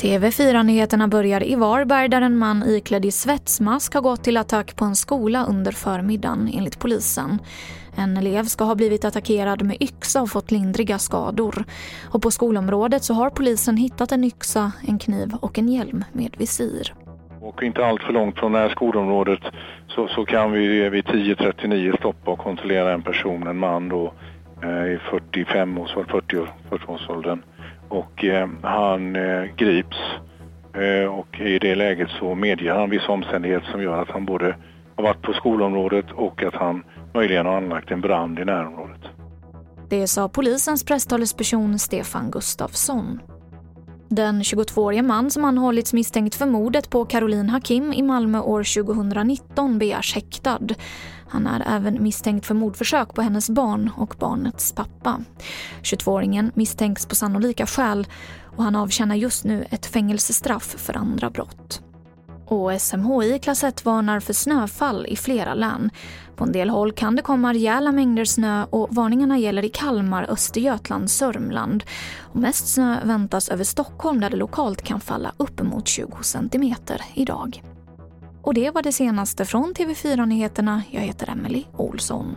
TV4-nyheterna börjar i Varberg där en man iklädd i svetsmask har gått till attack på en skola under förmiddagen enligt polisen. En elev ska ha blivit attackerad med yxa och fått lindriga skador. Och på skolområdet så har polisen hittat en yxa, en kniv och en hjälm med visir. Och inte allt för långt från det här skolområdet så, så kan vi vid 10.39 stoppa och kontrollera en person, en man då eh, i 45 års, 40, 40 årsåldern och eh, han eh, grips eh, och i det läget så medger han vissa omständigheter som gör att han både har varit på skolområdet och att han möjligen har anlagt en brand i närområdet. Det sa polisens presstalesperson Stefan Gustafsson. Den 22-årige man som anhållits misstänkt för mordet på Caroline Hakim i Malmö år 2019 begärs häktad. Han är även misstänkt för mordförsök på hennes barn och barnets pappa. 22-åringen misstänks på sannolika skäl och han avtjänar just nu ett fängelsestraff för andra brott. Och SMHI klass 1 varnar för snöfall i flera län. På en del håll kan det komma rejäla mängder snö och varningarna gäller i Kalmar, Östergötland, Sörmland. Och mest snö väntas över Stockholm där det lokalt kan falla uppemot 20 centimeter idag. Och det var det senaste från TV4 Nyheterna. Jag heter Emily Olsson.